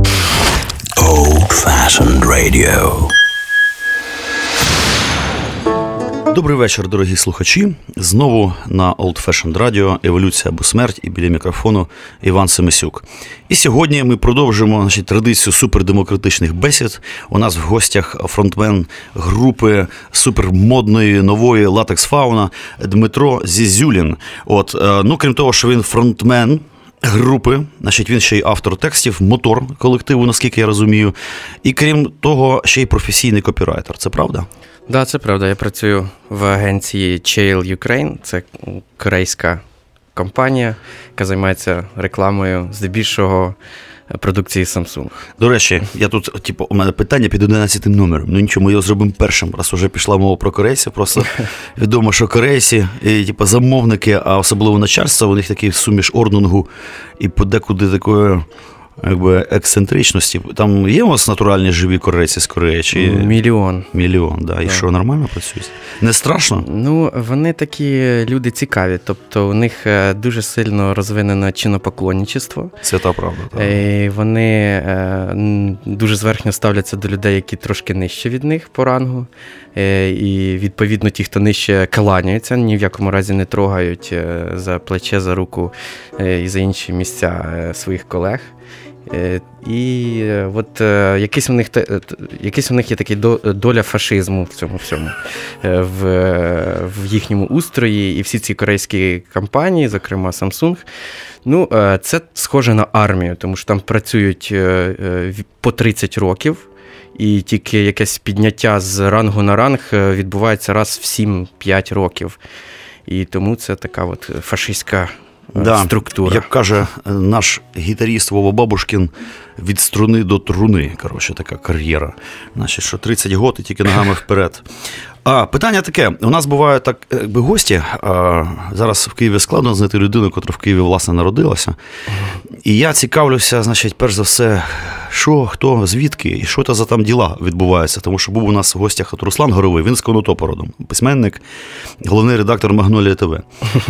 Old Fashioned Radio. Добрий вечір, дорогі слухачі. Знову на Old Fashioned Radio Еволюція або смерть і біля мікрофону Іван Семисюк. І сьогодні ми продовжуємо значить, традицію супердемократичних бесід. У нас в гостях фронтмен групи супермодної нової латекс фауна Дмитро Зізюлін. От, е, ну крім того, що він фронтмен. Групи, значить, він ще й автор текстів, мотор колективу, наскільки я розумію. І крім того, ще й професійний копірайтер. Це правда? Так, да, це правда. Я працюю в агенції Chail Ukraine. Це корейська компанія, яка займається рекламою здебільшого продукції Samsung. До речі, я тут, типу, у мене питання під 11 номером. Ну нічого, ми його зробимо першим, раз вже пішла мова про корейців. Просто відомо, що корейці, і, типу, замовники, а особливо начальство, у них такий суміш ордунгу і подекуди такої якби ексцентричності. Там є у вас натуральні живі корейці з Кореї? Чи... Мільйон. Мільйон, да. І що нормально працюють? Не страшно? Ну, вони такі люди цікаві. Тобто у них е, дуже сильно розвинено чинопоклонничество. Свята правда. Так. І Вони е, дуже зверхньо ставляться до людей, які трошки нижче від них по рангу. Е, і відповідно ті, хто нижче кланяються, ні в якому разі не трогають за плече, за руку і за інші місця своїх колег. Е, і е, от е, якийсь у них якийсь у них є такий доля фашизму в цьому всьому в в їхньому устрої, і всі ці корейські компанії, зокрема Samsung, ну це схоже на армію, тому що там працюють по 30 років. І тільки якесь підняття з рангу на ранг відбувається раз в 7-5 років. І тому це така от фашистська да, структура. Як каже наш гітаріст Вова Бабушкін, від струни до труни. Коротше, така кар'єра. Значить, що 30 років і тільки ногами вперед. А питання таке: у нас бувають так, якби гості. А, Зараз в Києві складно знайти людину, яка в Києві власне народилася. І я цікавлюся, значить, перш за все, що, хто, звідки і що це за там діла відбуваються. Тому що був у нас в гостях от Руслан Горовий, він з Конотопородом, письменник, головний редактор Магнолія ТВ.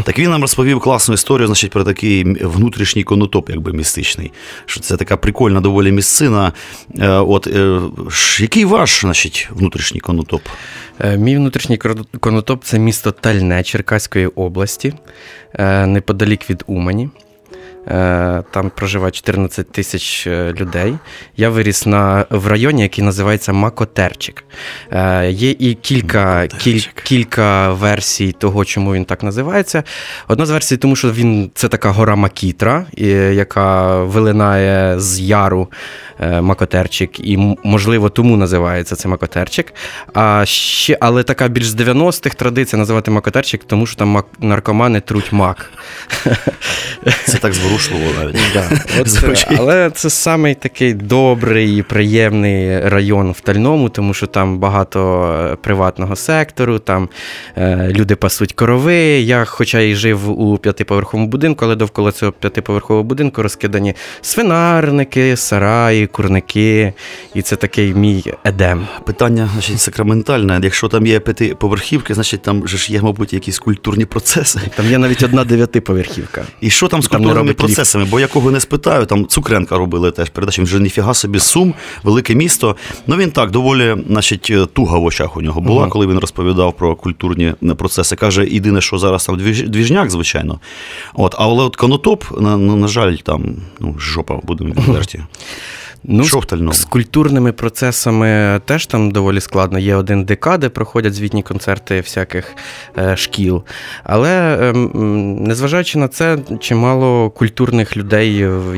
Так він нам розповів класну історію, значить, про такий внутрішній конотоп, якби містичний. Що це така прикольна доволі місцина. Е, от е, який ваш, значить, внутрішній конотоп? Е, мій внутрішній конотоп це місто Тальне Черкаської області, неподалік від Умані. Е, там проживає 14 тисяч е, людей. Я виріс на, в районі, який називається Макотерчик. Е, є і кілька кіль, кілька версій того, чому він так називається. Одна з версій, тому що він це така гора Макітра, яка вилинає з яру Макотерчик, і, можливо, тому називається це Макотерчик. А ще, Але така більш з 90-х традиція називати Макотерчик, тому що там наркомани труть мак. Це так зворушно зворушливо навіть. Да. От, але це самий такий добрий і приємний район в Тальному, тому що там багато е, приватного сектору, там е, люди пасуть корови. Я, хоча і жив у п'ятиповерховому будинку, але довкола цього п'ятиповерхового будинку розкидані свинарники, сараї, курники. І це такий мій едем. Питання значить, сакраментальне. Якщо там є п'ятиповерхівки, значить там ж є, мабуть, якісь культурні процеси. Там є навіть одна дев'ятиповерхівка. І що там з культурними процесами, бо я кого не спитаю, там Цукренка робили теж передачі, він вже ніфіга собі сум, велике місто. Ну він так доволі, значить, туга в очах у нього була, uh коли він розповідав про культурні процеси. Каже, єдине, що зараз там двіжняк, звичайно. От, але от конотоп, на, на жаль, там ну, жопа, будемо відверті. Ну, З культурними процесами теж там доволі складно. Є один ДК, де проходять звітні концерти всяких е, шкіл. Але е, незважаючи на це, чимало культурних людей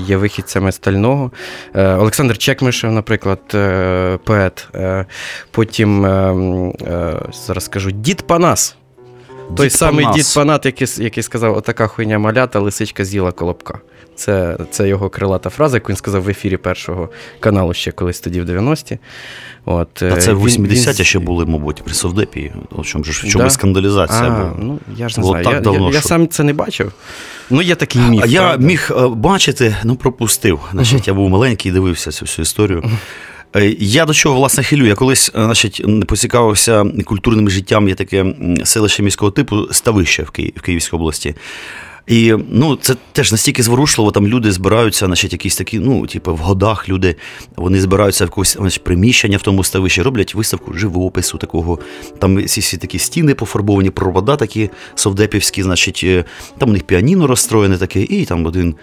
є вихідцями стального. Е, Олександр Чекмишев, наприклад, е, поет. Е, потім е, зараз скажу Дід Панас. Той Дід самий дід Панат, який, який сказав, отака хуйня малята, лисичка з'їла колобка. Це, це його крилата фраза, яку він сказав в ефірі першого каналу ще колись тоді в 90-ті. От, Та е, це він- 80 він- ще були, мабуть, при Совдепі. В чому ж в чому Да? скандалізація А, була? ну, я ж не було знаю. так Я, давно, я, я що- сам це не бачив. Ну, є такий міф. А я міг е, бачити, ну пропустив. Значить, я був маленький і дивився цю всю історію. Е, Я до чого власне хилю? Я колись е, значить, поцікавився культурним життям. Є таке селище міського типу Ставище в, Ки- в Київській області. І ну, це теж настільки зворушливо, там люди збираються, значить, якісь такі, ну, типу, в годах люди, вони збираються в якогось значить, приміщення в тому ставищі, роблять виставку живопису такого. Там всі, всі такі стіни пофарбовані, провода такі совдепівські, значить, е, там у них піаніно розстроєне таке, і там один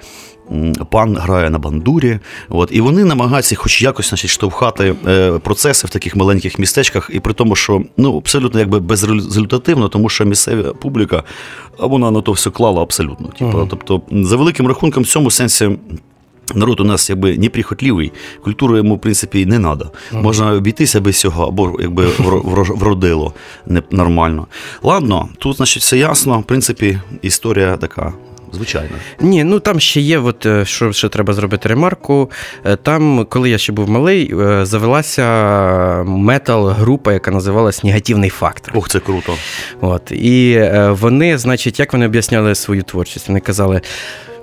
пан грає на бандурі. От, і вони намагаються хоч якось значить, штовхати е, процеси в таких маленьких містечках, і при тому, що ну, абсолютно якби безрезультативно, тому що місцева публіка, а вона на то все клала абсолютно. Типу, Тобто, за великим рахунком, в цьому сенсі. Народ у нас якби неприхотливий, культури йому, в принципі, не треба. Можна обійтися без цього, або якби вро- вро- вродило не- нормально. Ладно, тут, значить, все ясно. В принципі, історія така звичайна. Ні, ну там ще є, от, е, що ще треба зробити ремарку. Е, Там, коли я ще був малий, е, завелася метал-група, яка називалась Негативний фактор. Ох, це круто. От. І вони, значить, як вони об'ясняли свою творчість? Вони казали.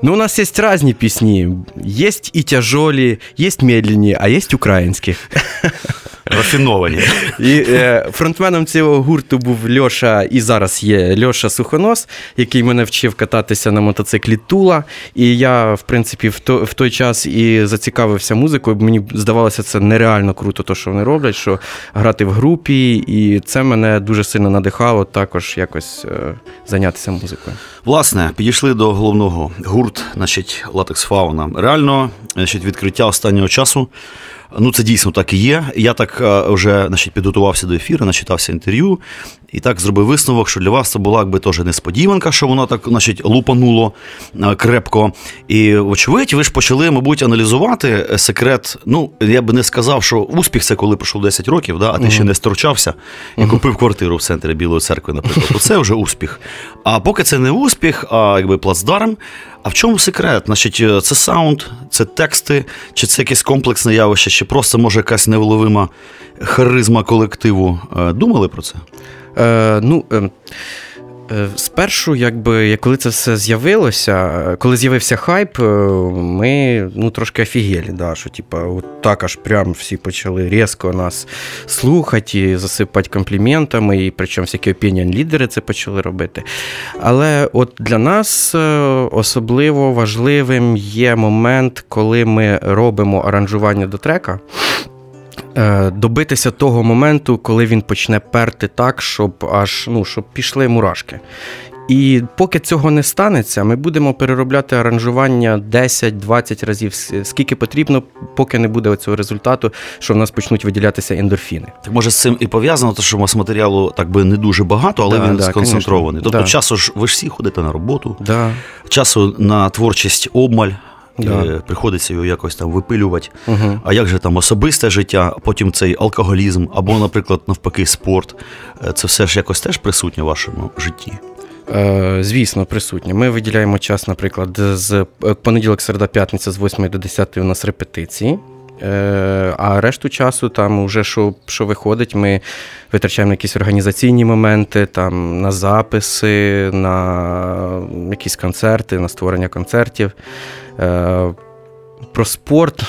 Ну, у нас есть разные песни. Есть и тяжелі, есть медленні, а есть українські. Рафіновані. І е, фронтменом цього гурту був Льоша, і зараз є Льоша Сухонос, який мене вчив кататися на мотоциклі Тула. І я, в принципі, в, то, в той час і зацікавився музикою. Мені здавалося, це нереально круто, то, що вони роблять, що грати в групі, і це мене дуже сильно надихало також якось е, зайнятися музикою. Власне, підійшли до головного гурт, значить, латекс фауна. Реально, значить, відкриття останнього часу. Ну, це дійсно так і є. Я так е, вже значить, підготувався до ефіру, начитався інтерв'ю, і так зробив висновок, що для вас це була якби теж несподіванка, що воно так значить, лупануло е, крепко. І, вочевидь, ви ж почали, мабуть, аналізувати е, секрет. Ну, я би не сказав, що успіх це коли пройшло 10 років, да, а ти ще не сторчався і купив квартиру в центрі Білої церкви, наприклад. То це вже успіх. А поки це не успіх, а якби плацдарм. А в чому секрет? Значить, е, це саунд, це тексти, чи це якесь комплексне явище, чи просто може якась невловима харизма колективу. Е, Думали про це? Е, ну, е, спершу, якби, як коли це все з'явилося, е, коли з'явився хайп, е, ми ну, трошки офігели, да, що типа, от так аж прям всі почали різко нас слухати і засипати компліментами, і причому всякі опініон лідери це почали робити. Але от для нас е, особливо важливим є момент, коли ми робимо аранжування до трека. Е, добитися того моменту, коли він почне перти так, щоб аж ну, щоб пішли мурашки. І поки цього не станеться, ми будемо переробляти аранжування 10-20 разів, скільки потрібно, поки не буде цього результату, що в нас почнуть виділятися ендорфіни. Так може з цим і пов'язано, те, що у вас матеріалу так би не дуже багато, але Да, він да, сконцентрований. конечно. Тобто Да. часу ж ви ж всі ходите на роботу, Да. часу на творчість обмаль. Да. е, Приходиться його якось там випилювати. Угу. А як же там особисте життя, потім цей алкоголізм, або, наприклад, навпаки, спорт. Е, Це все ж якось теж присутнє в вашому житті. Е, Звісно, присутні. Ми виділяємо час, наприклад, з е, понеділок, середа, п'ятниця з 8 до 10 у нас репетиції. Е, А решту часу, там вже що, що виходить, ми витрачаємо якісь організаційні моменти, там, на записи, на якісь концерти, на створення концертів. Про спорт.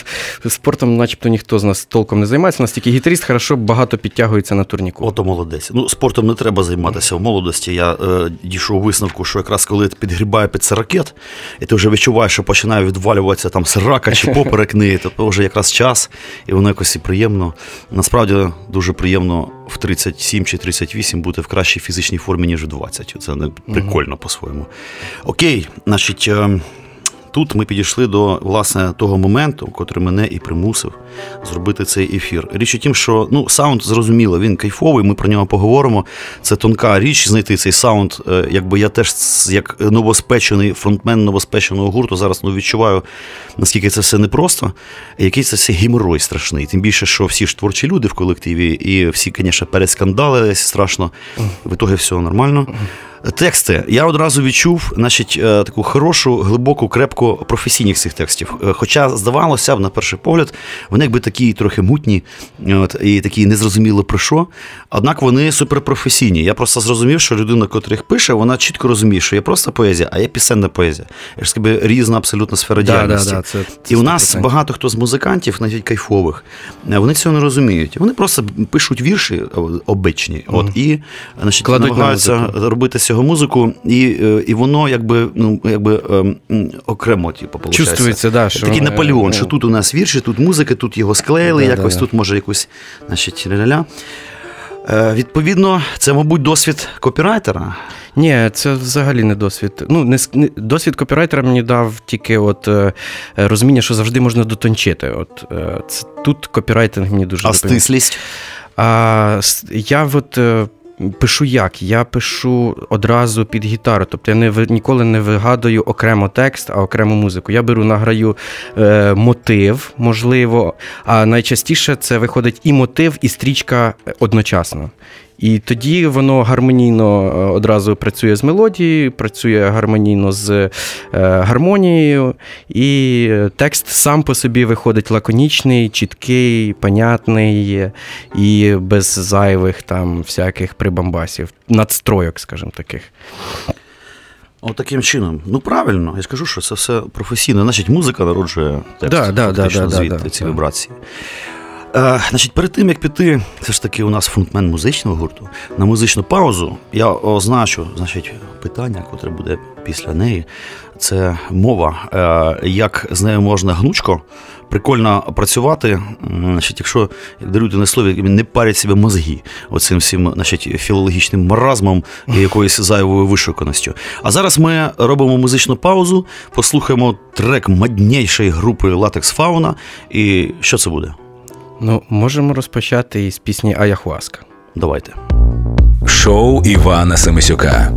Спортом, начебто, ніхто з нас толком не займається. У нас тільки гітаріст хорошо багато підтягується на турніку. Ото молодець. Ну, спортом не треба займатися в молодості. Я е, дійшов висновку, що якраз коли ти підгрібає під ракет, і ти вже відчуваєш, що починає відвалюватися там срака чи поперек неї, то вже якраз час, і воно якось і приємно. Насправді дуже приємно в 37 чи 38 бути в кращій фізичній формі, ніж в 20. Це не прикольно по-своєму. Окей, значить. е, тут ми підійшли до власне того моменту, котрий мене і примусив зробити цей ефір. Річ у тім, що ну, саунд зрозуміло, він кайфовий, ми про нього поговоримо. Це тонка річ знайти цей саунд. Е, якби я теж як новоспечений фронтмен новоспеченого гурту зараз ну, відчуваю, наскільки це все непросто, який це все геморой страшний. Тим більше, що всі ж творчі люди в колективі, і всі, звісно, перескандали страшно. В ітогі все нормально. Тексти. Я одразу відчув значить, е, таку хорошу, глибоку, крепку професійність цих текстів. Е, хоча, здавалося б, на перший погляд, вони якби такі трохи мутні от, і такі незрозуміло про що. Однак вони суперпрофесійні. Я просто зрозумів, що людина, котра їх пише, вона чітко розуміє, що є просто поезія, а є пісенна поезія. Я ж сказав, різна абсолютно сфера да, діяльності. Да, да, це, це і у нас багато хто з музикантів, навіть кайфових, е, вони цього не розуміють. Вони просто пишуть вірші обичні, от, і значить, намагаються робити цього музику, і і воно якби ну, якби ем, окремо типу, Чувствується, да, що... Такий Наполеон, що тут у нас вірші, тут музика, тут його склеїли, да, якось да, тут може якусь значить, ля-ля-ля. Е, Відповідно, це, мабуть, досвід копірайтера. Ні, це взагалі не досвід. Ну, не, не Досвід копірайтера мені дав тільки от е, розуміння, що завжди можна дотончити. От е, це, Тут копірайтинг мені дуже А стислість? А, Я от Пишу як? Я пишу одразу під гітару. Тобто я не ніколи не вигадую окремо текст, а окрему музику. Я беру, награю е, мотив, можливо, а найчастіше це виходить і мотив, і стрічка одночасно. І тоді воно гармонійно е, одразу працює з мелодією, працює гармонійно з е, гармонією, і текст сам по собі виходить лаконічний, чіткий, понятний і без зайвих там всяких прибамбасів, надстройок, скажімо таких. От таким чином. Ну правильно, я скажу, що це все професійно. Значить, музика народжує текст, да, да, да, да, звідти да, ці да. вібрації. Е, значить, Перед тим, як піти, все ж таки у нас фронтмен музичного гурту, на музичну паузу я означу значить, питання, котре буде після неї. Це мова. Е, як з нею можна гнучко, прикольно працювати, значить, якщо, як даруйте на слові, не парять себе мозги оцим всім значить, філологічним маразмом і якоюсь зайвою вишуканістю. А зараз ми робимо музичну паузу, послухаємо трек моднішої групи Латекс Фауна. І що це буде? Ну, можемо розпочати із пісні Аяхуаска. Давайте. Шоу Івана Семисюка.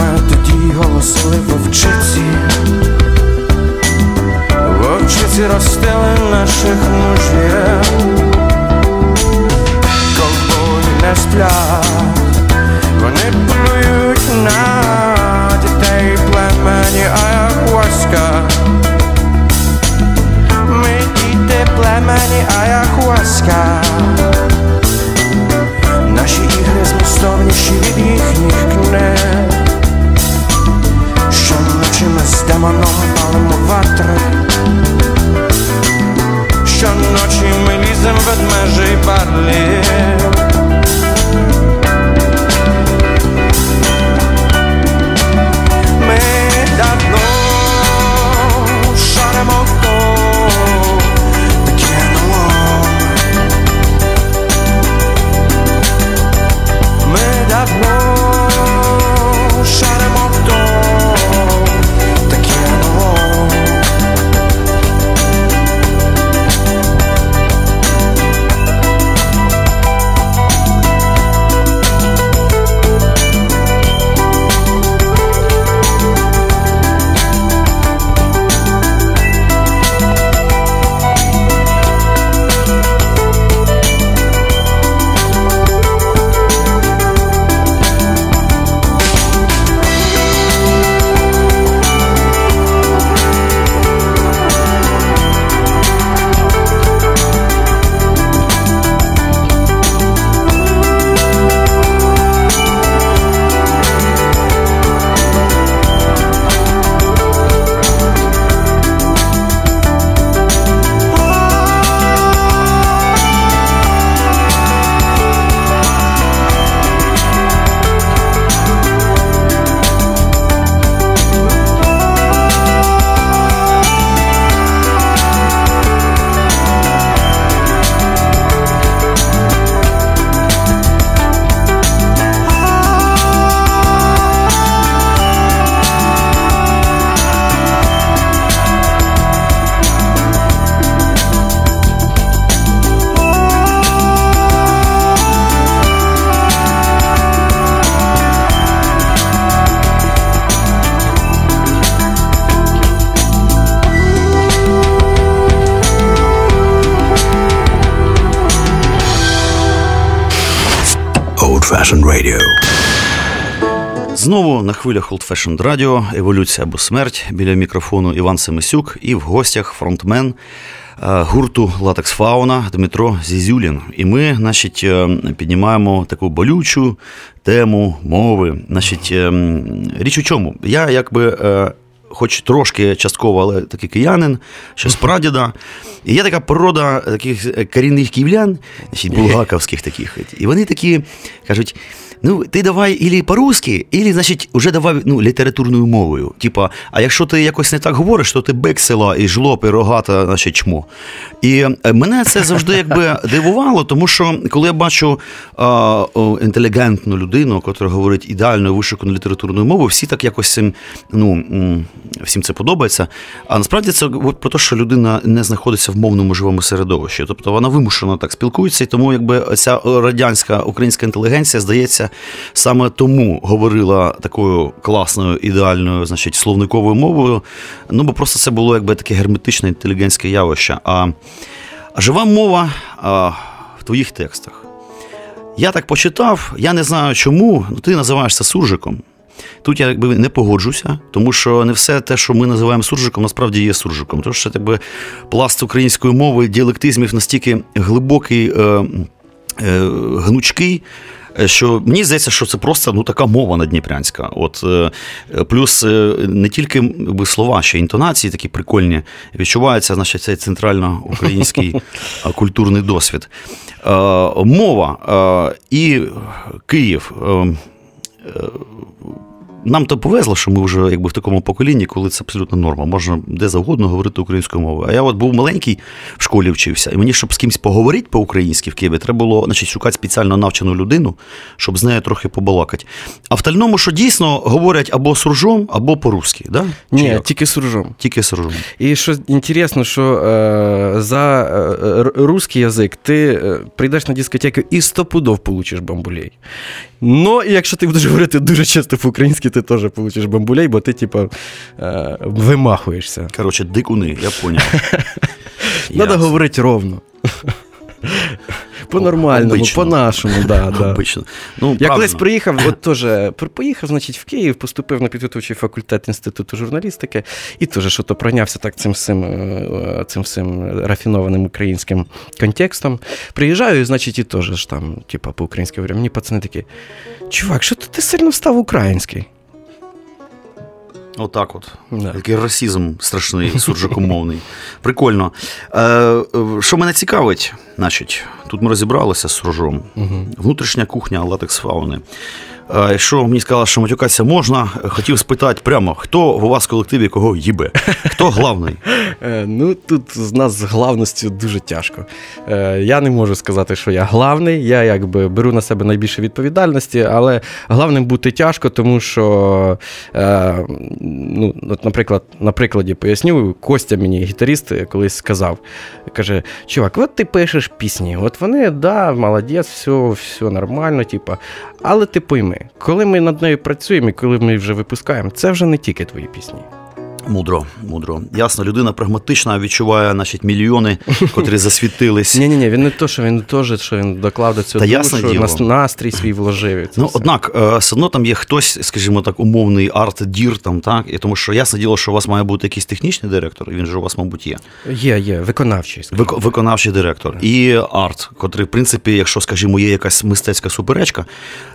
І за ними тоді голосили вовчиці Вовчиці ростили наших мужів Ковбої не сплять вони плюють на дітей племені Аяхуаска Ми діти племені Аяхуаска Наші ігри змістовніші від їхніх книг ми з демоном палимо ватри Щоночі ми лізем ведмежий барлів хвилях Old Fashioned Radio, еволюція або смерть біля мікрофону Іван Семисюк і в гостях фронтмен е, гурту Латекс Фауна Дмитро Зізюлін. І ми, значить, е, піднімаємо таку болючу тему мови. Значить, е, річ у чому? Я якби хоч трошки частково, але такий киянин, ще з прадіда. І є така порода таких корінних київлян, значить, булгаковських таких. І вони такі кажуть. Ну, ти давай ілі по-русски, ілі, значить, вже давай ну, літературною мовою. Типа, а якщо ти якось не так говориш, то ти бексела і жлоб, і рогата, значить, чмо. І е, мене це завжди якби дивувало, тому що коли я бачу а, інтелігентну людину, яка говорить ідеальною вишуканою літературною мовою, всі так якось ну, всім це подобається. А насправді це про те, що людина не знаходиться в мовному живому середовищі. Тобто вона вимушено так спілкується, і тому якби ця радянська українська інтелігенція здається саме тому говорила такою класною, ідеальною, значить, словниковою мовою. Ну, бо просто це було якби таке герметичне інтелігентське явище. А, жива мова а, в твоїх текстах. Я так почитав, я не знаю чому, ну ти називаєшся суржиком. Тут я якби не погоджуся, тому що не все те, що ми називаємо суржиком, насправді є суржиком. Тому що якби, пласт української мови, діалектизмів настільки глибокий, е, е, гнучкий, Е, що мені здається, що це просто ну, така мова надніпрянська. От, е, Плюс е, не тільки якби, слова, ще інтонації такі прикольні, відчувається значить, цей центрально-український культурний досвід. Мова і Київ. 呃 нам то повезло, що ми вже якби в такому поколінні, коли це абсолютно норма. Можна де завгодно говорити українською мовою. А я от був маленький в школі вчився, і мені, щоб з кимось поговорити по-українськи в Києві, треба було значить, шукати спеціально навчену людину, щоб з нею трохи побалакати. А в тальному, що дійсно говорять або суржом, або по-русски, да? Ні, як? тільки суржом. тільки суржом. І що інтересно, що е, за е, р- русский язик ти е, прийдеш на дискотеку і стопудов получиш бамбулей. Ну, якщо ти будеш говорити дуже часто по-українськи, ти теж получиш бамбулей, бо ти, типа, е, вимахуєшся. Коротше, дикуни, я поняв. Треба Ясно. говорити ровно. По-нормальному, по-нашому, да, да. Обично. Ну, Я колись приїхав, от теж поїхав, значить, в Київ, поступив на підготовчий факультет інституту журналістики, і теж що то пройнявся так цим всім, е, цим всім рафінованим українським контекстом. Приїжджаю, і, значить, і теж там, типа, по-українськи говорю. Мені пацани такі, чувак, що ти сильно став український? Отак от. Да. Такий расізм страшний, суржикомовний. Прикольно. Е, е, що мене цікавить, значить, тут ми розібралися з суржом. Внутрішня кухня латекс фауни. Якщо мені сказали, що матюкатися можна, хотів спитати прямо, хто у вас в колективі кого їбе? Хто главний? Е, Ну, тут з нас з главністю дуже тяжко. Е, Я не можу сказати, що я главний. Я якби беру на себе найбільше відповідальності, але главним бути тяжко, тому що, е, ну, от, наприклад, на прикладі поясню, Костя мені, гітаріст, колись сказав: каже: Чувак, от ти пишеш пісні, от вони, да, молодець, все, все нормально, типа. Але ти пойми, коли ми над нею працюємо і коли ми вже випускаємо, це вже не тільки твої пісні. Мудро, мудро. Ясно, людина прагматична, відчуває значить, мільйони, котрі засвітились. Ні, ні, ні, він не то, що він теж, що він доклав до цього Та душу, ясне діло. настрій свій вложив. це Ну, все. однак, е, все одно там є хтось, скажімо так, умовний арт-дір, там, так? І тому що ясне діло, що у вас має бути якийсь технічний директор, він же у вас, мабуть, є. Є, є, виконавчий. Вик- виконавчий директор і арт, котрий, в принципі, якщо, скажімо, є якась мистецька суперечка,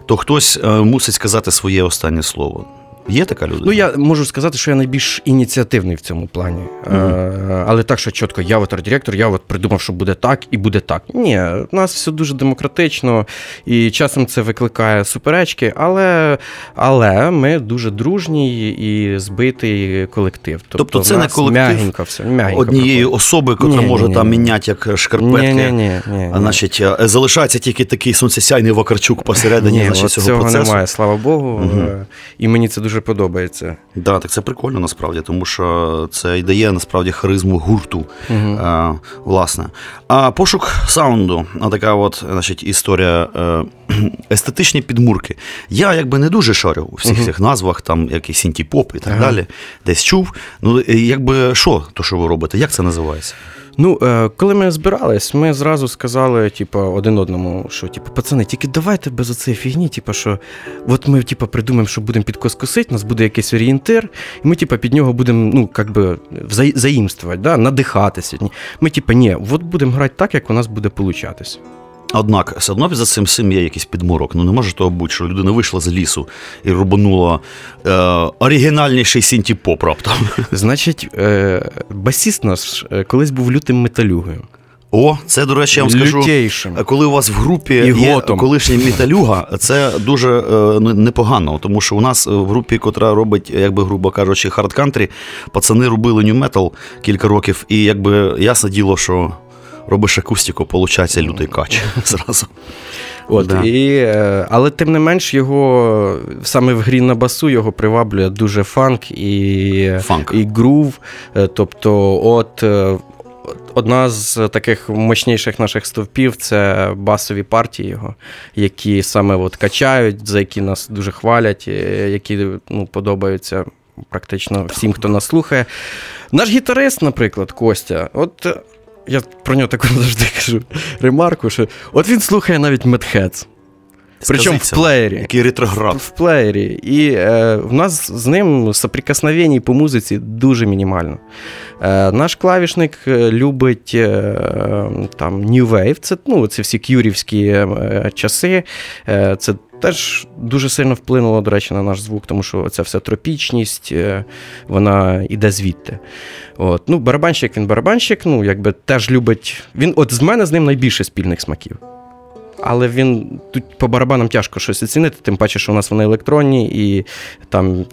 то хтось е, мусить сказати своє останнє слово. Є така людина? Ну, я можу сказати, що я найбільш ініціативний в цьому плані. Е, але так, що чітко, я от арт-директор, я от придумав, що буде так і буде так. Ні, у нас все дуже демократично, і часом це викликає суперечки, але, але ми дуже дружній і збитий колектив. Тобто це не колектив м'ягенько все, м'ягенько Однієї проходить. особи, котра Ні, може ні, там ні. міняти як шкарпетки. Ні, ні, ні, ні, А значить, е, залишається тільки такий сонцесяйний Вакарчук посередині Ні, значить, цього цього процесу. немає, слава Богу. Е, І мені це дуже подобається. Да, так це прикольно насправді, тому що це і дає насправді харизму гурту. Мгм. Е, власне. А пошук саунду, а така от значить, історія е, естетичні підмурки. Я якби не дуже шарю у всіх цих назвах, там якийсь синті-поп і так Ага. далі. Десь чув. Ну, якби що, то, що ви робите? Як це називається? Ну, е, коли ми збирались, ми зразу сказали, типу, один одному, що типу, пацани, тільки давайте без оцеї фігні, типу, що от ми типу, придумаємо, що будемо під когось косити, у нас буде якийсь орієнтир, і ми, типу, під нього будемо, ну, як би, заїмствувати, да, надихатися. Ми, типу, ні, от будемо грати так, як у нас буде получатись. Однак, все одно за цим всім є якийсь підмурок. Ну не може того бути, що людина вийшла з лісу і рубанула е, оригінальніший синті-поп раптом. Значить, е, басіст наш е, колись був лютим металюгою. О, це, до речі, я вам скажу. Лютейшим. Коли у вас в групі І є готом. колишній металюга, це дуже е, ну, непогано, тому що у нас е, в групі, котра робить, якби грубо кажучи, хард-кантрі, пацани робили нью-метал кілька років, і якби ясне діло, що робиш акустику, получається лютий кач зразу. От, Да. і, е, але тим не менш, його саме в грі на басу його приваблює дуже фанк і, Фанк. і грув. Е, Тобто, от. е, Одна з таких мощніших наших стовпів це басові партії його, які саме от качають, за які нас дуже хвалять, які ну, подобаються практично всім, хто нас слухає. Наш гітарист, наприклад, Костя, от я про нього таку завжди кажу ремарку, що от він слухає навіть Медхедс. Причому в плеєрі. Який ретроград. В плеєрі. І е, в нас з ним соприкосновень по музиці дуже мінімально. Е, наш клавішник е, любить е, там New Wave, це, ну, це всі к'юрівські е, часи. Е, це теж дуже сильно вплинуло, до речі, на наш звук, тому що ця вся тропічність, е, вона іде звідти. От. Ну, барабанщик, він барабанщик, ну, якби теж любить. Він, от з мене з ним найбільше спільних смаків. Але він тут по барабанам тяжко щось оцінити, тим паче, що у нас вони електронні, і там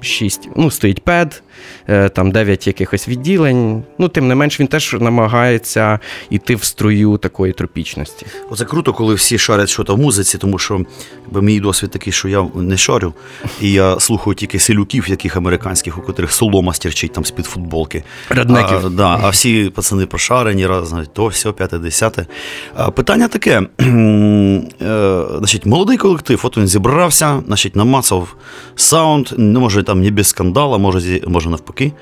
6, ну, стоїть пед, е, там 9 якихось відділень. Ну, тим не менш, він теж намагається йти в струю такої тропічності. Оце круто, коли всі шарять щось в музиці, тому що якби, мій досвід такий, що я не шарю, і я слухаю тільки селюків, яких американських, у котрих солома стірчить там з-під футболки. Реднеків. А, да, а всі пацани прошарені, раз, то, все, п'яте, десяте. Питання таке: значить, молодий колектив, от він зібрався, значить, намацав саунд, не може там не без скандала, може, може навпаки.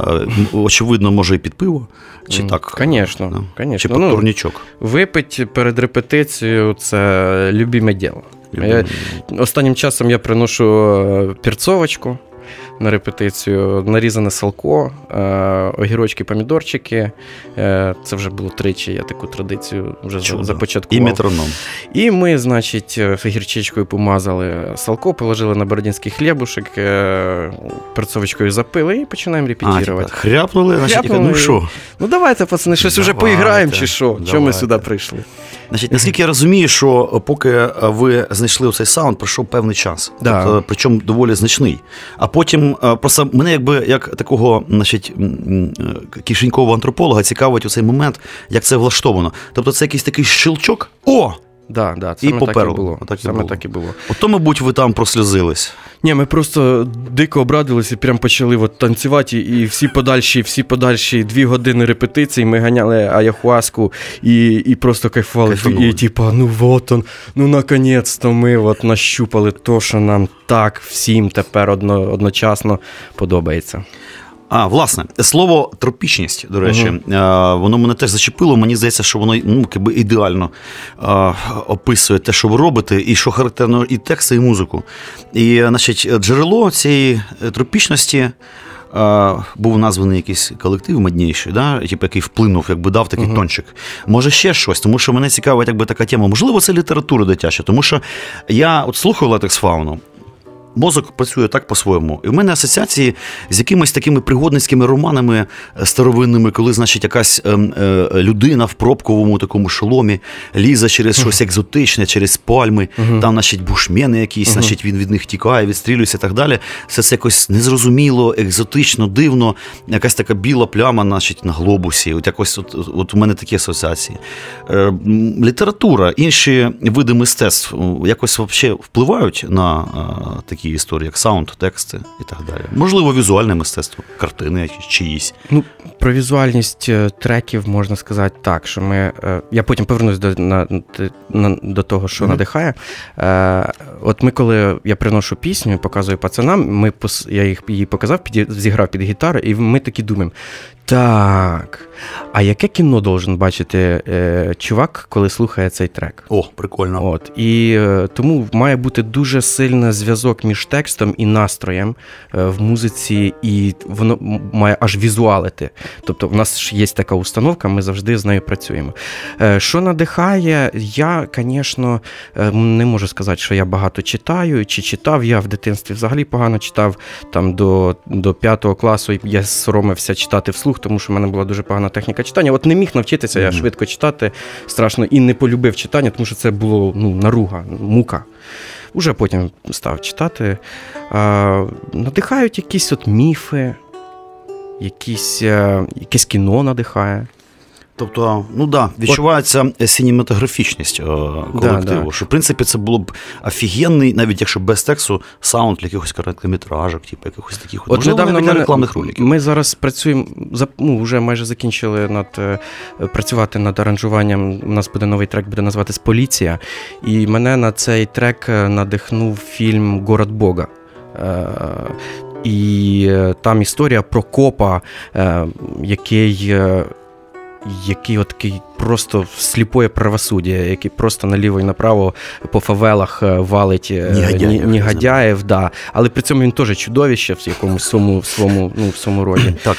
Е, очевидно, може і під пиво. Чи так? конечно, Да. конечно. Чи під Ну, турнічок. Випить перед репетицією це любіме діло. Я, останнім часом я приношу е, перцовочку на репетицію, нарізане салко, е, огірочки, помідорчики. Е, Це вже було тричі, я таку традицію вже Чудо. започаткував. І метроном. І ми, значить, е, гірчичкою помазали салко, положили на бородінський хлібушек, перцовочкою запили і починаємо А, репетувати. хряпнули, значить, Хряпнули. ну що? Ну давайте, пацани, щось уже Давайте, поіграємо чи що? Чому ми сюди прийшли? Значить, наскільки я розумію, що поки ви знайшли цей саунд, пройшов певний час. Да. Тобто, причому доволі значний. А потім е, просто мене, якби як такого, значить, е, кишенькового антрополога цікавить у цей момент, як це влаштовано. Тобто, це якийсь такий щелчок. О! Да, да, І саме так і було. Отак і Саме було. так і було. Ото, мабуть, ви там прослізились. Ні, ми просто дико обрадилися і прям почали от танцювати, і всі подальші, всі подальші дві години репетицій ми ганяли аяхуаску і, і просто кайфували. Кайфанули. І типа, ну вот он, ну наконець-то ми от нащупали то, що нам так всім тепер одно, одночасно подобається. А, власне, слово тропічність, до речі, е, воно мене теж зачепило. Мені здається, що воно ну, якби ідеально е, описує те, що ви робите, і що характерно і тексти, і музику. І, значить, джерело цієї е, тропічності. е, Був названий якийсь колектив модніший, да? типу, який вплинув, якби дав такий тончик. Може, ще щось, тому що мене цікавить якби, така тема. Можливо, це література дитяча, тому що я от слухаю латекс фауну, Мозок працює так по-своєму. І в мене асоціації з якимись такими пригодницькими романами е, старовинними, коли, значить, якась ем, е, людина в пробковому такому шоломі лізе через щось екзотичне, через пальми, там, значить, бушмени якісь, значить, він від них тікає, відстрілюється і так далі. Все це якось незрозуміло, екзотично, дивно, якась така біла пляма, значить, на глобусі. От якось от, от у мене такі асоціації. Е, література, інші види мистецтв якось взагалі впливають на е, такі історії, як саунд, тексти і так далі. Можливо, візуальне мистецтво, картини чиїсь. Ну, про візуальність е, треків можна сказати так, що ми. е, Я потім повернусь до, на, на, до того, що Мгм. надихає. Е, От ми, коли я приношу пісню показую пацанам, ми я їх її показав, під, зіграв під гітару, і ми такі думаємо: так, а яке кіно должен бачити е, чувак, коли слухає цей трек? О, прикольно. От і е, тому має бути дуже сильний зв'язок між текстом і настроєм е, в музиці, і воно має аж візуалити. Тобто, в нас ж є така установка, ми завжди з нею працюємо. Е, Що надихає, я, звісно, не можу сказати, що я багато читаю чи читав. Я в дитинстві взагалі погано читав. Там до, до п'ятого класу я соромився читати вслух, тому що в мене була дуже погана техніка читання. От не міг навчитися я швидко читати страшно і не полюбив читання, тому що це було ну, наруга, мука. Уже потім став читати. А, надихають якісь от міфи, якісь, е, якесь кіно надихає. Тобто, ну да, відчувається синематографічність е, колективу. да. Що в принципі це було б офігенний, навіть якщо без тексту, саунд для якихось короткометражок, типу якихось таких. От можливо, недавно навіть для рекламних роликів. Ми зараз працюємо, за- ну, вже майже закінчили над е, працювати над аранжуванням. У нас буде новий трек, буде називатись Поліція. І мене на цей трек е, надихнув фільм Город Бога. І там історія про копа, який. Який от такий просто сліпоє правосуддя, який просто наліво і направо по фавелах е, валить е, Негодяїв, я негодяїв, да. але при цьому він теж чудовище в якомусь своєму, своєму, ну, в своєму роді. Так.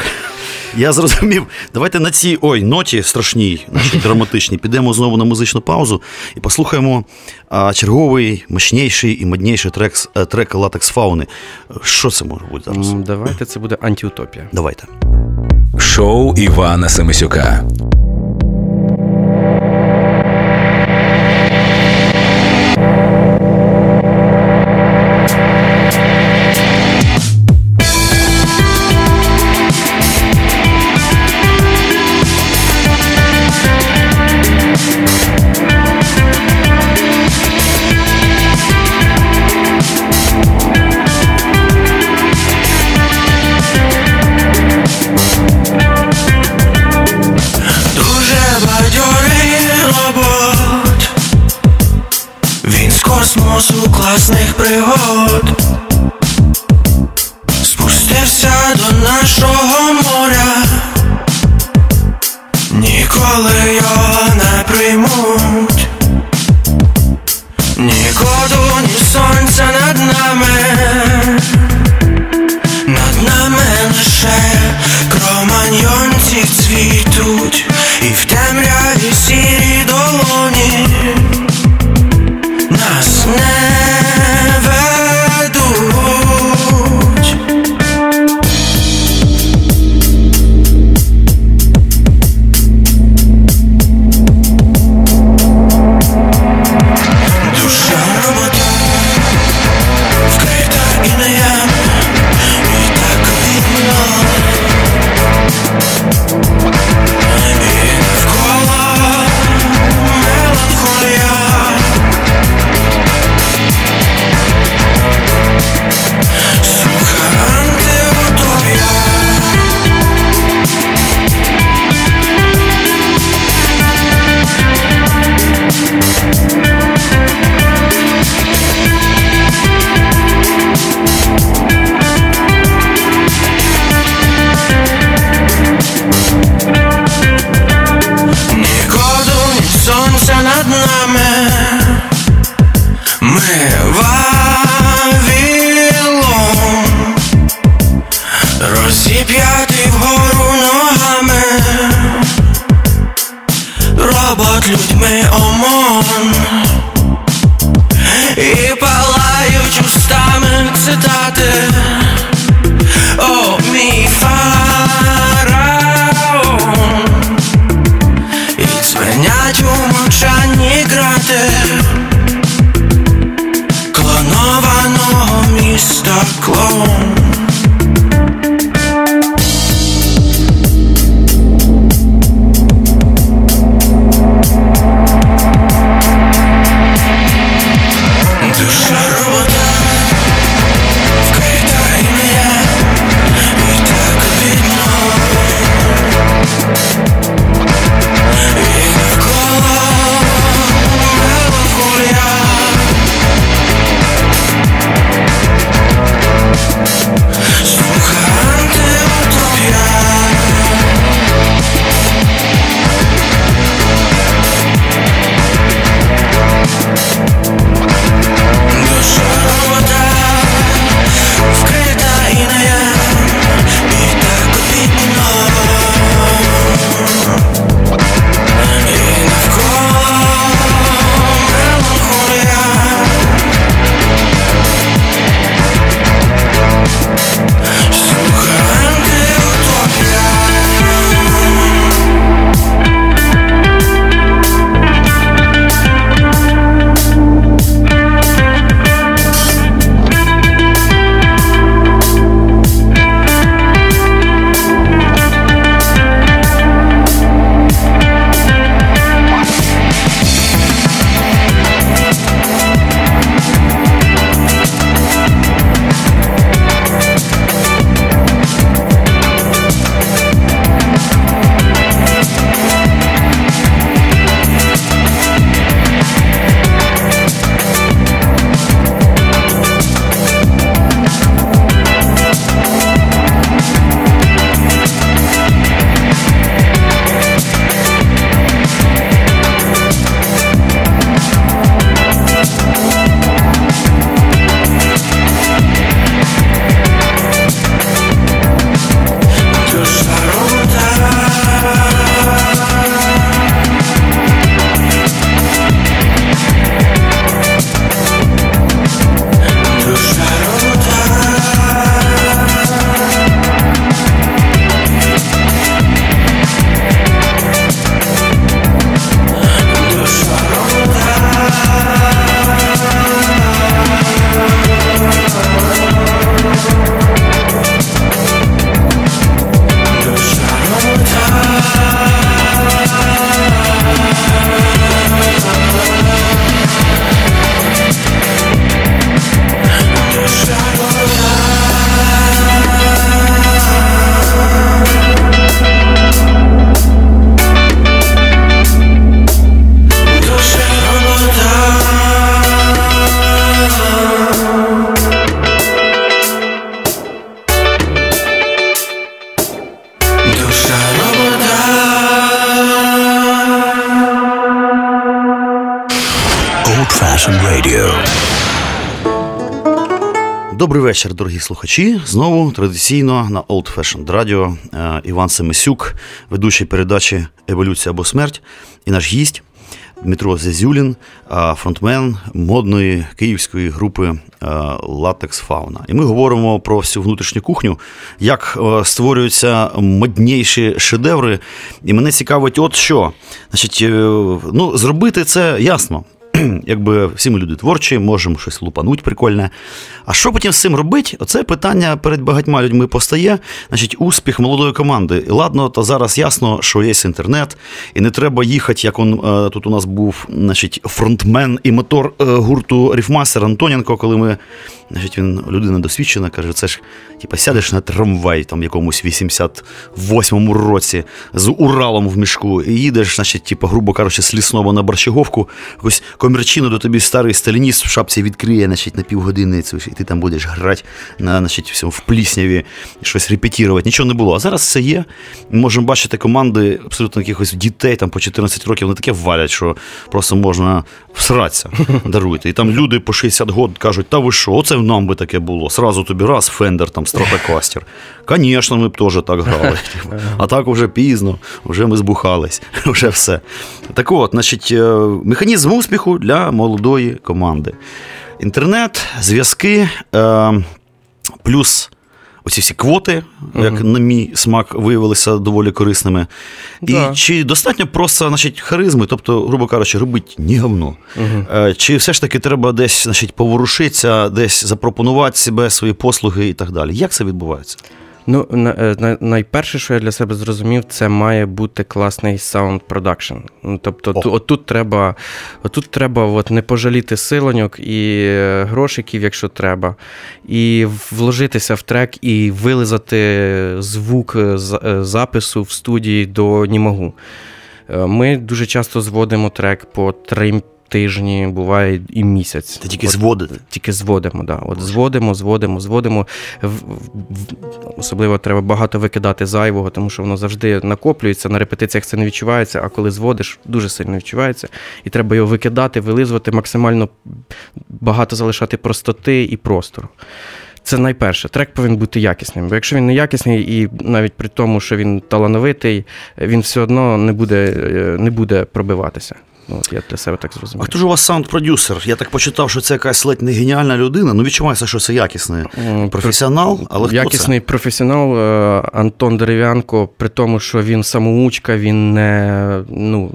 Я зрозумів. Давайте на цій ой, ноті страшній, нашій драматичній, підемо знову на музичну паузу і послухаємо а, черговий, мощніший і модніший трек, е, трек латекс фауни. Що це може бути зараз? Давайте це буде антиутопія. Давайте. Шоу Івана Семисюка. власних пригод, спустився до нашого моря. не вгору ногами. Робот людьми ОМОН. І палають устами цитати. Вечір, дорогі слухачі. Знову традиційно на Old Fashioned Radio е, Іван Семисюк, ведучий передачі Еволюція або смерть, і наш гість Дмитро Зязюлін, е, фронтмен модної київської групи е, Латекс Фауна. І ми говоримо про всю внутрішню кухню, як створюються модніші шедеври. І мене цікавить, от що. Значить, ну, зробити це ясно. Якби всі ми люди творчі, можемо щось лупануть прикольне. А що потім з цим робити? Оце питання перед багатьма людьми постає. Значить, успіх молодої команди. І ладно, то зараз ясно, що є інтернет, і не треба їхати, як он е, тут у нас був значить, фронтмен і мотор е, гурту Ріфмастер Антоненко, коли ми. Значить, він людина досвідчена, каже, це ж типа сядеш на трамвай там якомусь 88-му році з Уралом в мішку і їдеш, значить, типа, грубо кажучи, з лісного на Борщаговку, якусь комірчину до тобі старий сталініст в шапці відкриє, значить, на півгодини, і ти там будеш грати на, значить, всьому, в плісняві, щось репетірувати. Нічого не було. А зараз це є. Ми можемо бачити команди абсолютно якихось дітей там по 14 років, вони таке валять, що просто можна всратися, даруйте. І там люди по 60 років кажуть, та ви що, оце нам би таке було. Сразу тобі раз, Фендер, там, Стратокастер. Звісно, ми б теж так грали. А так вже пізно, вже ми збухались, вже все. Так от, значить, е, механізм успіху для молодої команди. Інтернет, зв'язки, е, плюс оці всі квоти, як на мій смак, виявилися доволі корисними. Да. І чи достатньо просто значить, харизми, тобто, грубо кажучи, робить ні говно. Е, Чи все ж таки треба десь значить, поворушитися, десь запропонувати себе, свої послуги і так далі? Як це відбувається? Ну, на, е, на, найперше, що я для себе зрозумів, це має бути класний саунд продакшн. Ну, тобто, О. ту, отут треба, отут треба от, не пожаліти силоньок і е, грошиків, якщо треба, і вложитися в трек і вилизати звук е, запису в студії до німагу. Е, Ми дуже часто зводимо трек по три тижні, буває і місяць. Ти тільки От зводити. тільки зводимо, да. От зводимо, зводимо, зводимо. В- в- в- Особливо треба багато викидати зайвого, тому що воно завжди накоплюється. На репетиціях це не відчувається, а коли зводиш, дуже сильно відчувається. І треба його викидати, вилизувати, максимально багато залишати простоти і простору. Це найперше. Трек повинен бути якісним. Бо якщо він не якісний, і навіть при тому, що він талановитий, він все одно не буде, е, не буде пробиватися. Ну, От я для себе так зрозумів. А хто ж у вас саунд-продюсер? Я так почитав, що це якась ледь не геніальна людина. Ну відчувається, що це якісний професіонал, але хто Якісний професіонал е, Антон Дерев'янко, при тому, що він самоучка, він не, ну,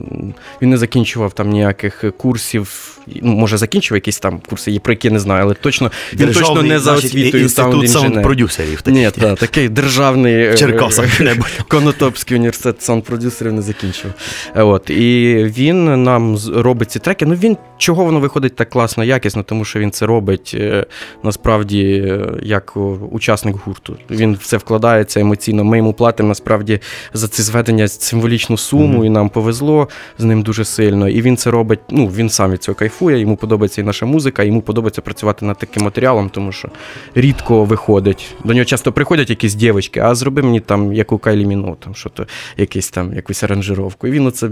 він не закінчував там ніяких курсів. Ну, може, закінчив якісь там курси, є, про які я не знаю, але точно це? він точно не за освітою інститут саунд-продюсерів. Ні, та, такий державний е, Черкасах. Конотопський університет саунд-продюсерів не закінчив. Е, От, і він нам з- робить ці треки. Ну він чого воно виходить так класно, якісно, тому що він це робить е, насправді е, як учасник гурту. Він в це вкладається емоційно. Ми йому платимо насправді за ці зведення символічну суму, Мгм. і нам повезло з ним дуже сильно. І він це робить. Ну він сам від цього кайфує. Йому подобається і наша музика, йому подобається працювати над таким матеріалом, тому що рідко виходить. До нього часто приходять якісь дівчатки, а зроби мені там яку Кайлі Міно, там що то якийсь там якусь аранжировку. І він оце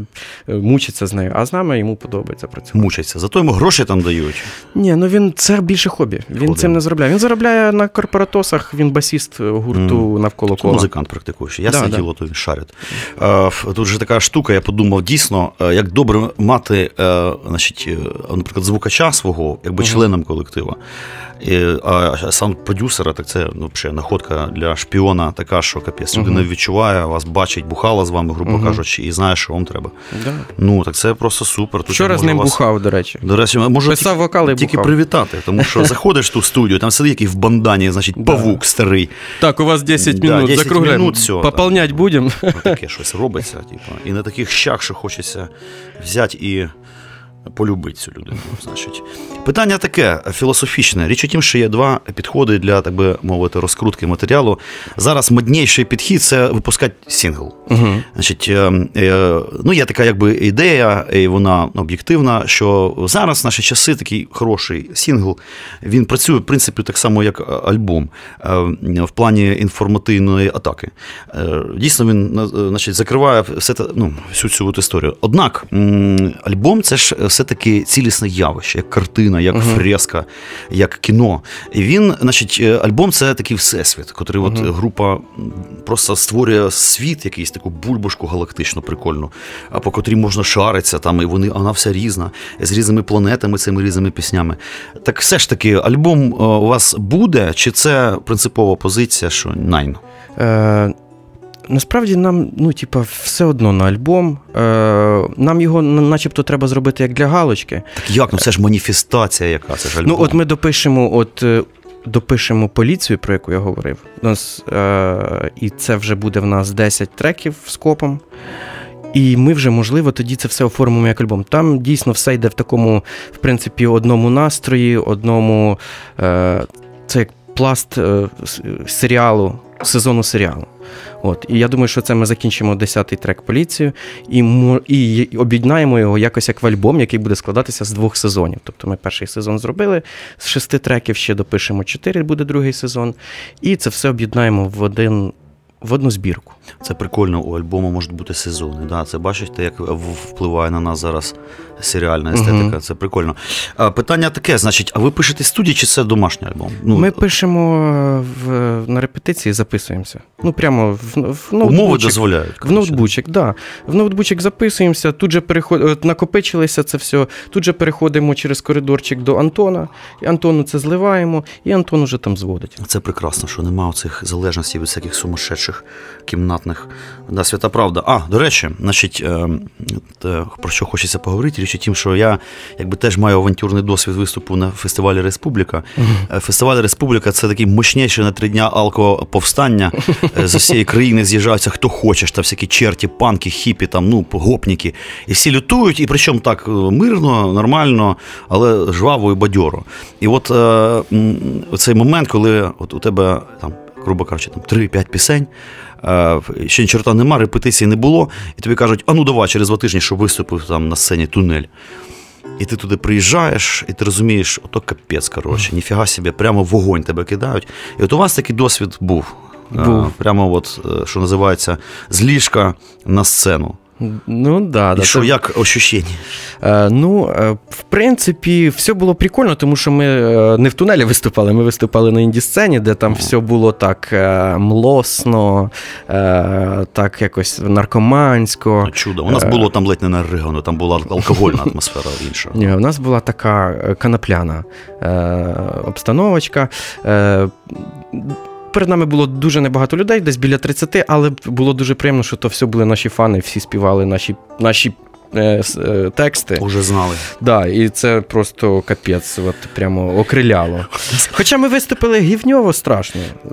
е, мучиться з нею. А з нами йому подобається працювати. Мучаться. Зато йому гроші там дають. Ні, ну він це більше хобі. Він Ходи. цим не заробляє. Він заробляє на корпоратосах, він басіст гурту гурту навколо кола. Музикант практикуючий. Ясне Да, да. діло, то він шарить. Е, Тут же така штука, я подумав, дійсно, е, як добре мати, е, значить, е, наприклад, звукача свого, якби Мгм. членом колектива. І, а саунд-продюсера, так це ну, взагалі находка для шпіона така, що капець. Людина Мгм. відчуває, вас бачить, бухала з вами, грубо Мгм. кажучи, і знає, що вам треба. Да. Ну, так це просто супер. Тут Вчора з ним вас- бухав, до речі. До речі, може Писав вокали тільки бухав. привітати, тому що заходиш в ту студію, там сидить який в бандані, значить, Да. павук старий. Так, у вас 10 Да, минут, 10 закругляємо. Пополнять будемо. Таке щось робиться. Типу. І на таких щах, що хочеться взяти і полюбити цю людину. Значить. Питання таке філософічне. Річ у тім, що є два підходи для, так би мовити, розкрутки матеріалу. Зараз модніший підхід це випускати сингл. Угу. Значить, е, е, ну, є така якби ідея, і вона об'єктивна, що зараз в наші часи такий хороший сингл, він працює, в принципі, так само, як альбом е, в плані інформативної атаки. Е, Дійсно, він значить, закриває все те, ну, всю цю от історію. Однак, альбом це ж все-таки цілісне явище, як картина, як фреска, як кіно. І він, значить, е, альбом це такий всесвіт, котрий от група просто створює світ, якийсь таку бульбашку галактично прикольну, а по котрій можна шаритися там, і вони, вона вся різна, з різними планетами, цими різними піснями. Так все ж таки, альбом е, у вас буде, чи це принципова позиція, що найн? Е, насправді нам, ну, типа, все одно на альбом. Е, нам його начебто треба зробити як для галочки. Так як? Ну це ж маніфестація яка, це ж альбом. Ну, от ми допишемо, от. е, Допишемо поліцію, про яку я говорив. У нас, е, і це вже буде в нас 10 треків з копом. І ми вже, можливо, тоді це все оформимо як альбом. Там дійсно все йде в такому, в принципі, одному настрої, одному. Е, це як пласт е, серіалу, сезону серіалу. От. І я думаю, що це ми закінчимо 10-й трек поліцію і, і об'єднаємо його якось як в альбом, який буде складатися з двох сезонів. Тобто ми перший сезон зробили з шести треків, ще допишемо чотири, буде другий сезон. І це все об'єднаємо в один. В одну збірку. Це прикольно, у альбому можуть бути сезони. Да? Це бачите, як впливає на нас зараз серіальна естетика. Мгм. Це прикольно. А, питання таке: значить, а ви пишете студії чи це домашній альбом? Ну, Ми пишемо в, на репетиції, записуємося. Ну, прямо в, в умови ноутбучик. дозволяють. В ноутбучик. Да. В ноутбучик записуємося, тут же переход... от накопичилося це все, тут же переходимо через коридорчик до Антона, і Антону це зливаємо, і Антон уже там зводить. Це прекрасно, що немає цих залежностей від всяких сумасшедших кімнатних. Да, свята правда. А, до речі, значить, е, про що хочеться поговорити, річ у тім, що я якби теж маю авантюрний досвід виступу на фестивалі Республіка. Е, Фестиваль Республіка це такий мощніший на три дня алкоповстання. Е, З усієї країни з'їжджаються хто хочеш, там всякі черті, панки, хіпі, там, ну, гопніки. І всі лютують, і причому так е, мирно, нормально, але жваво і бадьоро. І от е, цей момент, коли от у тебе там, грубо кажучи, там 3-5 пісень. е, Ще ні чорта нема, репетицій не було, і тобі кажуть, а ну давай через два тижні, щоб виступив там на сцені тунель. І ти туди приїжджаєш, і ти розумієш, ото капець, коротше, ніфіга собі, прямо вогонь тебе кидають. І от у вас такий досвід був. Е, Був. Прямо, от, е, що називається, з ліжка на сцену. Ну, да, І да, що, це- як ощущення? Е, ну, е, в принципі, все було прикольно, тому що ми е, не в тунелі виступали, ми виступали на інді-сцені, де там все було так млосно, так якось наркомансько. Чудо. У нас було там ледь не наригано, там була алкогольна атмосфера інша. Ні, у нас була така канапляна обстановочка. Перед нами було дуже небагато людей, десь біля 30, але було дуже приємно, що то все були наші фани, всі співали наші, наші е, е, тексти. Уже знали. Да, і це просто капець, от прямо окриляло. Хоча ми виступили гівньово страшно.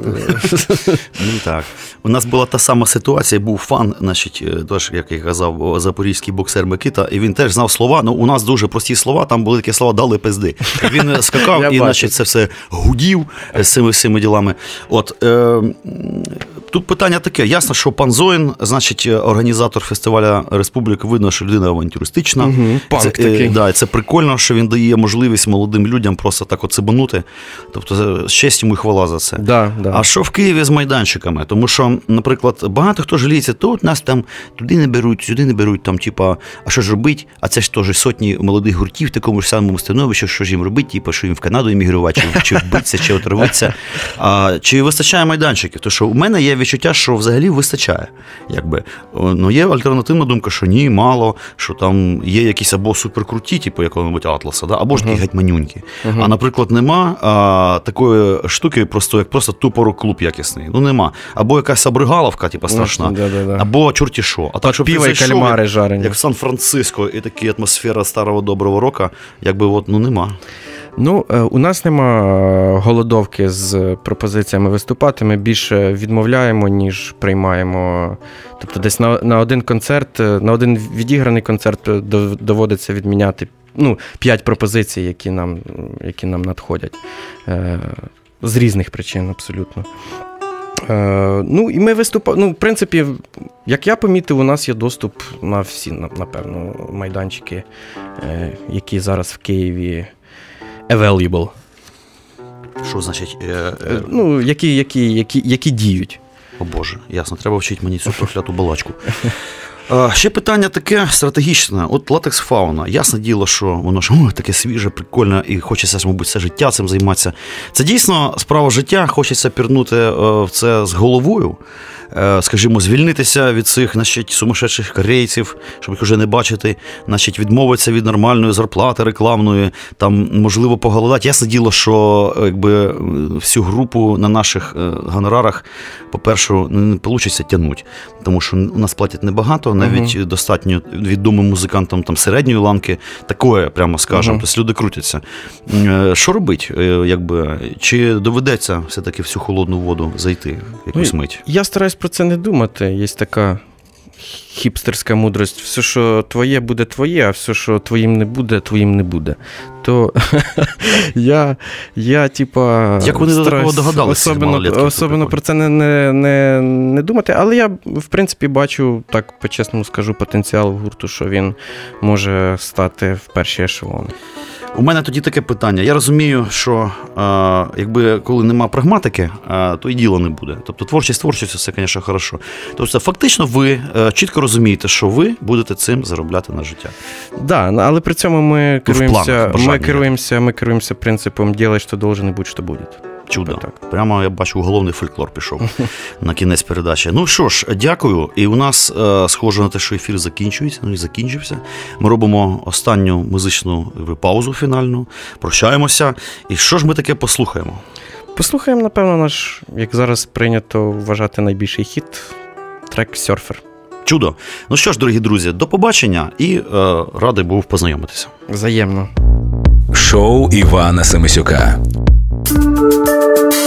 Ну так. У нас була та сама ситуація, був фан, значить, е, теж, як я казав, запорізький боксер Микита, і він теж знав слова. Ну, у нас дуже прості слова, там були такі слова дали пизди. Він е, скакав і, значить, це все гудів е, з цими всіми ділами. От, е, тут питання таке: ясно, що пан Зоїн, значить, е, організатор фестиваля Республіка, видно, що людина авантюристична. Мгм, панк це, такий. да, це прикольно, що він дає можливість молодим людям просто так от цибанути. Тобто, е, честь йому і хвала за це. Да, да. А що в Києві з майданчиками? Тому що, наприклад, багато хто жаліється, тут нас там туди не беруть, сюди не беруть, там, типа, а що ж робить? А це ж теж сотні молодих гуртів в такому ж самому становищі, що ж їм робити, типу, що їм в Канаду емігрувати, чи, чи вбитися, чи отравитися. А, чи вистачає майданчиків? Тому що у мене є відчуття, що взагалі вистачає. Якби. Ну, є альтернативна думка, що ні, мало, що там є якісь або суперкруті, типу якого-небудь Атласа, да? або ж такі гетьманюнькі. А, наприклад, нема а, такої штуки, просто як просто тупо рок-клуб якісний. Ну нема. Або якась абригаловка, типу, страшна, да-да-да. або чорті що. А так, щоб Піва і кальмари жарені. Як в Сан-Франциско, і така атмосфера старого доброго рока, якби от, ну нема. Ну, е, у нас нема е, голодовки з пропозиціями виступати. Ми більше відмовляємо, ніж приймаємо. Тобто, десь на, на один концерт, е, на один відіграний концерт доводиться відміняти ну, 5 пропозицій, які нам, які нам надходять. З різних причин, абсолютно. Ну, і ми виступаємо. Ну, в принципі, як я помітив, у нас є доступ на всі, напевно, майданчики, які зараз в Києві available. Що значить? Е, Е, е, Ну, які, які, які, які діють. О Боже, ясно, треба вчити мені цю прокляту балачку. Е, Ще питання таке стратегічне. От латекс фауна. Ясне діло, що воно ж ой, таке свіже, прикольне, і хочеться, мабуть, все життя цим займатися. Це дійсно справа життя, хочеться пірнути е, в це з головою. Е, Скажімо, звільнитися від цих значить, сумасшедших корейців, щоб їх вже не бачити, значить, відмовитися від нормальної зарплати рекламної, там можливо поголодати. Ясне діло, що якби всю групу на наших е, гонорарах, по-перше, не вийде тягнути, тому що у нас платять небагато, навіть достатньо відомим музикантам там середньої ланки, такое, прямо скажемо. Мгм. Тобто люди крутяться. Е, Що робить? Якби чи доведеться все-таки в цю холодну воду зайти якусь Ну, мить? Я стараюсь про це не думати. Є така хіпстерська мудрость. Все, що твоє, буде твоє, а все, що твоїм не буде, твоїм не буде. То я, я типа. Як вони до такого догадалися, Особливо, особливо про це не, не, не, не думати. Але я, в принципі, бачу, так по-чесному скажу, потенціал гурту, що він може стати в перші ешелони. У мене тоді таке питання. Я розумію, що е, якби коли нема прагматики, е, то і діла не буде. Тобто творчість, творчість, все, звісно, хорошо. Тобто, фактично, ви е, чітко розумієте, що ви будете цим заробляти на життя. Да, але при цьому ми Ну, керуємося, планах, ми керуємося, ми керуємося принципом «делай, що должен, і будь, що буде. Чудо. Так. Прямо я бачу, головний фольклор пішов на кінець передачі. Ну що ж, дякую. І у нас е, схоже на те, що ефір закінчується, ну і закінчився. Ми робимо останню музичну паузу фінальну, прощаємося. І що ж ми таке послухаємо? Послухаємо, напевно, наш, як зараз прийнято вважати найбільший хіт трек Серфер. Чудо. Ну що ж, дорогі друзі, до побачення і е, радий був познайомитися. Взаємно. Шоу Івана Семисюка. Thank you.